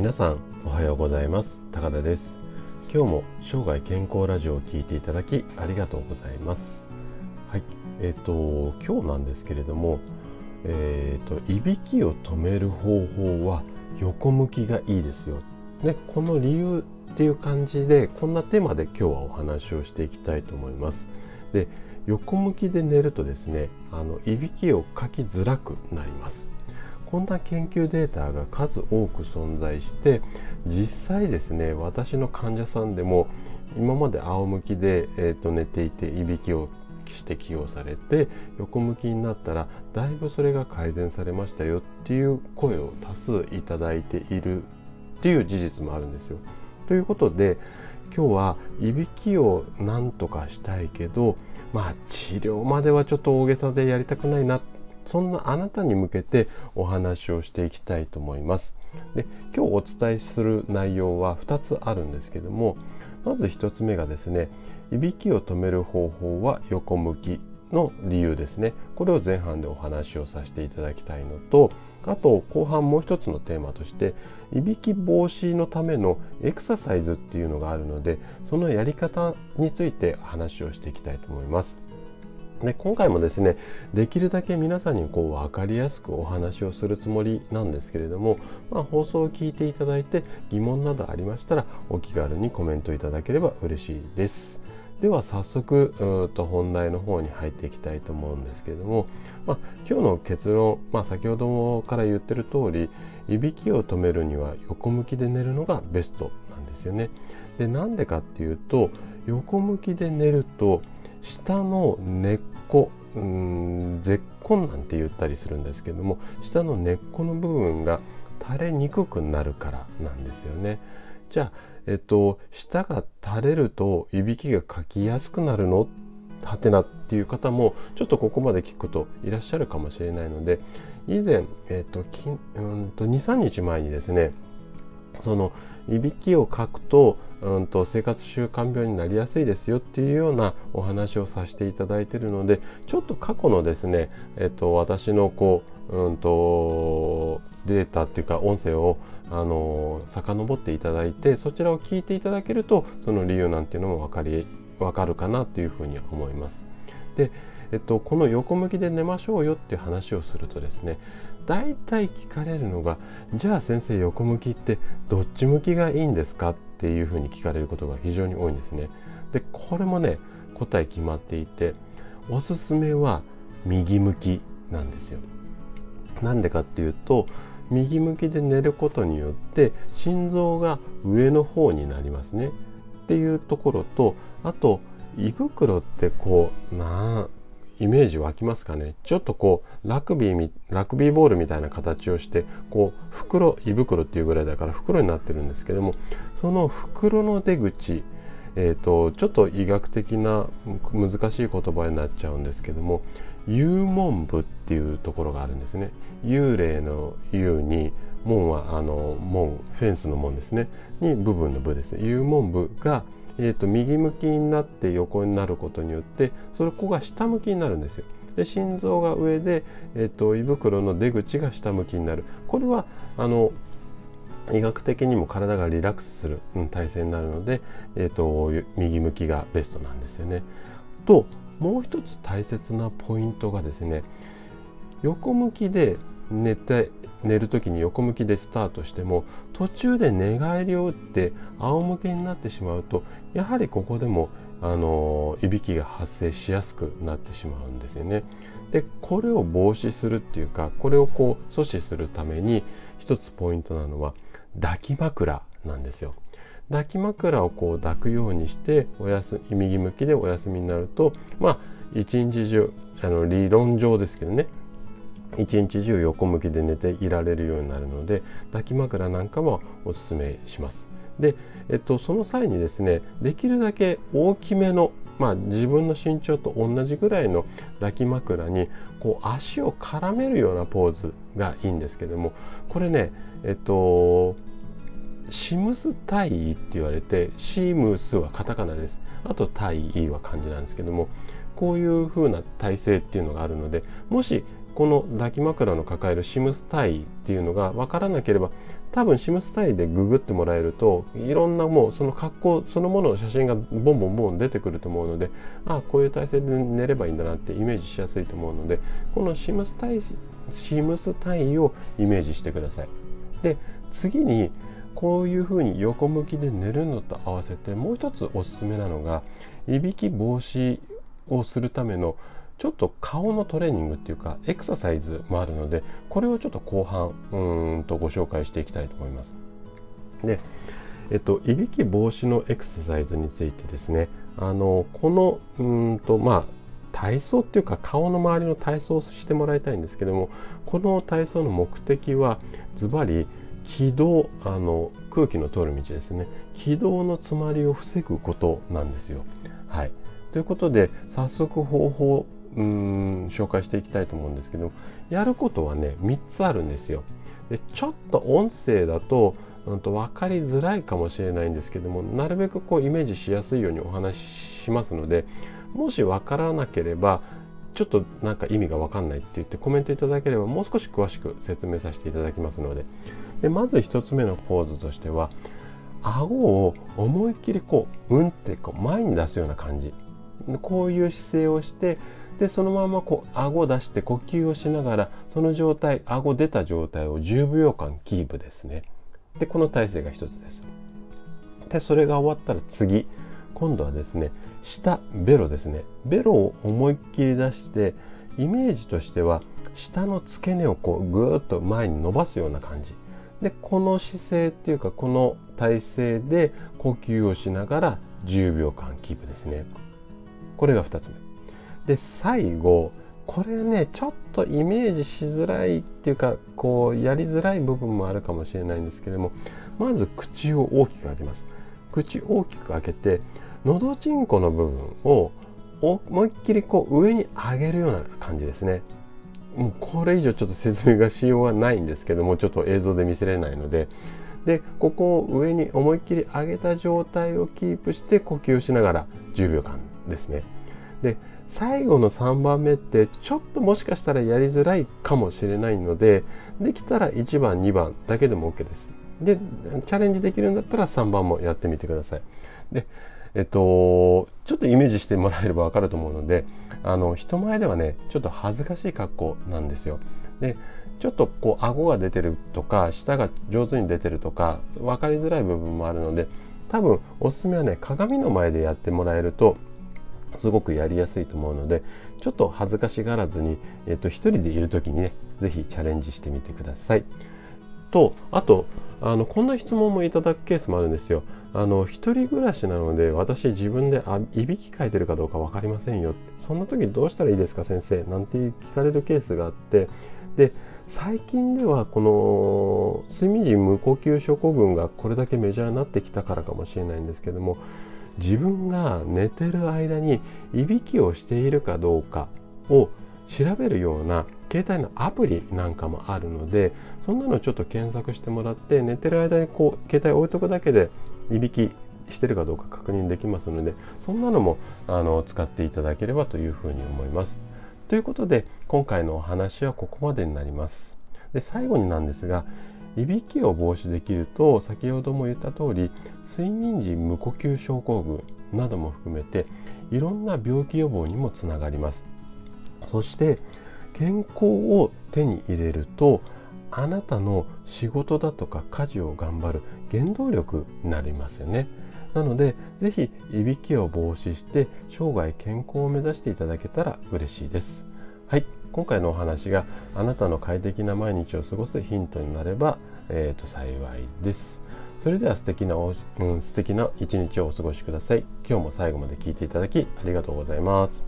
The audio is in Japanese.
皆さんおはようございます。高田です。今日も生涯健康ラジオを聞いていただきありがとうございます。はい。えっ、ー、と今日なんですけれどもえっ、ー、といびきを止める方法は横向きがいいですよ。でこの理由っていう感じでこんなテーマで今日はお話をしていきたいと思います。で横向きで寝るとですねあのいびきをかきづらくなります。こんな研究データが数多く存在して実際ですね私の患者さんでも今まで仰向きで、えーと、寝ていていびきをして起用されて横向きになったらだいぶそれが改善されましたよっていう声を多数いただいているっていう事実もあるんですよ。ということで今日はいびきをなんとかしたいけどまあ治療まではちょっと大げさでやりたくないなっそんなあなたに向けてお話をしていきたいと思います。で今日お伝えする内容は2つあるんですけどもまず1つ目がですねいびきを止める方法は横向きの理由ですねこれを前半でお話をさせていただきたいのとあと後半もう一つのテーマとしていびき防止のためのエクササイズっていうのがあるのでそのやり方について話をしていきたいと思います。で今回もですねできるだけ皆さんにこう分かりやすくお話をするつもりなんですけれども、まあ、放送を聞いていただいて疑問などありましたらお気軽にコメントいただければ嬉しいです。では早速と本題の方に入っていきたいと思うんですけれども、まあ、今日の結論、まあ、先ほどから言ってる通りいびきを止めるには横向きで寝るのがベストなんですよね。でなんでかっていうと横向きで寝ると下の根っこうん絶根なんて言ったりするんですけども下の根っこの部分が垂れにくくなるからなんですよね。じゃあ、えっと、舌が垂れるといびきがかきやすくなるの？はてなっていう方もちょっとここまで聞くといらっしゃるかもしれないので以前、えっと、23日前にですねそのいびきをかくと,、うんと生活習慣病になりやすいですよっていうようなお話をさせていただいているのでちょっと過去のですね、えっと、私のこう、うんと、データっていうか音声をあの遡っていただいてそちらを聞いていただけるとその理由なんていうのも分かり分かるかなというふうに思います。でえっと、この横向きで寝ましょうよっていう話をするとですね大体聞かれるのがじゃあ先生横向きってどっち向きがいいんですかっていうふうに聞かれることが非常に多いんですね。でこれもね答え決まっていておすすめは右向きなんですよ。なんでかっていうと右向きで寝ることによって心臓が上の方になりますねっていうところとあと胃袋ってこうなイメージ湧きますかね？ちょっとこうラグビーラグビーボールみたいな形をしてこう袋胃袋っていうぐらいだから袋になってるんですけどもその袋の出口えーと、ちょっと医学的な難しい言葉になっちゃうんですけども幽門部っていうところがあるんですね。幽霊の幽に門はあの門フェンスの門ですね。に部分の部ですね。幽門部がえーと、右向きになって横になることによってそれこが下向きになるんですよ。で心臓が上で、えーと、胃袋の出口が下向きになるこれはあの医学的にも体がリラックスする、うん、体勢になるので、えーと右向きがベストなんですよね。ともう一つ大切なポイントがですね横向きで寝て寝る時に横向きでスタートしても途中で寝返りを打って仰向けになってしまうとやはりここでもあのいびきが発生しやすくなってしまうんですよね。でこれを防止するっていうかこれをこう阻止するために一つポイントなのは抱き枕なんですよ。抱き枕をこう抱くようにしておやす右向きでお休みになるとまあ一日中あの理論上ですけどね一日中横向きで寝ていられるようになるので抱き枕なんかもおすすめします。で、えっと、その際にですねできるだけ大きめの、まあ、自分の身長と同じぐらいの抱き枕にこう足を絡めるようなポーズがいいんですけどもこれねえっとシムスタイって言われてシムスはカタカナですあとタイは漢字なんですけどもこういう風な体勢っていうのがあるのでもしこの抱き枕の抱えるシムスタイっていうのが分からなければ多分シムスタイでググってもらえるといろんなもうその格好そのものの写真がボンボンボン出てくると思うのでああこういう体勢で寝ればいいんだなってイメージしやすいと思うのでこのシムスタイシムスタイをイメージしてください。で次にこういうふうに横向きで寝るのと合わせてもう一つおすすめなのがいびき防止をするためのちょっと顔のトレーニングっていうかエクササイズもあるのでこれをちょっと後半うんとご紹介していきたいと思います。で、えっと、いびき防止のエクササイズについてですねあのこのうんとまあ体操っていうか顔の周りの体操をしてもらいたいんですけどもこの体操の目的はズバリ気道あの空気の通る道ですね気道の詰まりを防ぐことなんですよ。はい、ということで早速方法うん紹介していきたいと思うんですけどやることはね3つあるんですよ。でちょっと音声だと,、うんと分かりづらいかもしれないんですけどもなるべくこうイメージしやすいようにお話ししますのでもし分からなければちょっとなんか意味が分かんないって言ってコメントいただければもう少し詳しく説明させていただきますのででまず1つ目のポーズとしては顎を思いっきりこううんってこう前に出すような感じこういう姿勢をしてでそのままこう顎出して呼吸をしながらその状態顎出た状態を10秒間キープですね。でこの体勢が一つです。でそれが終わったら次。今度はですね下ベロですね。ベロを思いっきり出してイメージとしては下の付け根をこうぐーっと前に伸ばすような感じ。でこの姿勢っていうかこの体勢で呼吸をしながら10秒間キープですね。これが2つ目。で最後これねちょっとイメージしづらいっていうかこうやりづらい部分もあるかもしれないんですけれどもまず口を大きく開けます口大きく開けてのどちんこの部分を思いっきりこう上に上げるような感じですね。もうこれ以上ちょっと説明がしようがないんですけどもちょっと映像で見せれないので。でここを上に思いっきり上げた状態をキープして呼吸しながら10秒間ですね。で最後の3番目ってちょっともしかしたらやりづらいかもしれないのでできたら1番2番だけでも OK ですでチャレンジできるんだったら3番もやってみてくださいでえっと、ちょっとイメージしてもらえればわかると思うので、あの、人前ではね、ちょっと恥ずかしい格好なんですよ。で、ちょっとこう、顎が出てるとか、舌が上手に出てるとか、分かりづらい部分もあるので、多分、おすすめはね、鏡の前でやってもらえると、すごくやりやすいと思うので、ちょっと恥ずかしがらずに、えっと、一人でいる時にね、是非チャレンジしてみてください。と、あと、あの、こんな質問もいただくケースもあるんですよ。あの一人暮らしなので私自分であいびきかいてるかどうか分かりませんよそんな時どうしたらいいですか先生？なんて聞かれるケースがあってで最近ではこの睡眠時無呼吸症候群がこれだけメジャーになってきたからかもしれないんですけども自分が寝てる間にいびきをしているかどうかを調べるような携帯のアプリなんかもあるのでそんなのちょっと検索してもらって寝てる間にこう携帯置いとくだけでいびきしてるかどうか確認できますのでそんなのもあの使っていただければというふうに思います。ということで今回のお話はここまでになります。で最後になんですがいびきを防止できると先ほども言った通り睡眠時無呼吸症候群なども含めていろんな病気予防にもつながりますそして健康を手に入れるとあなたの仕事だとか家事を頑張る原動力になりますよね。なので、ぜひいびきを防止して生涯健康を目指していただけたら嬉しいです。はい、今回のお話があなたの快適な毎日を過ごすヒントになれば、えー、と幸いです。それでは素敵なお、うん、素敵な一日をお過ごしください。今日も最後まで聞いていただきありがとうございます。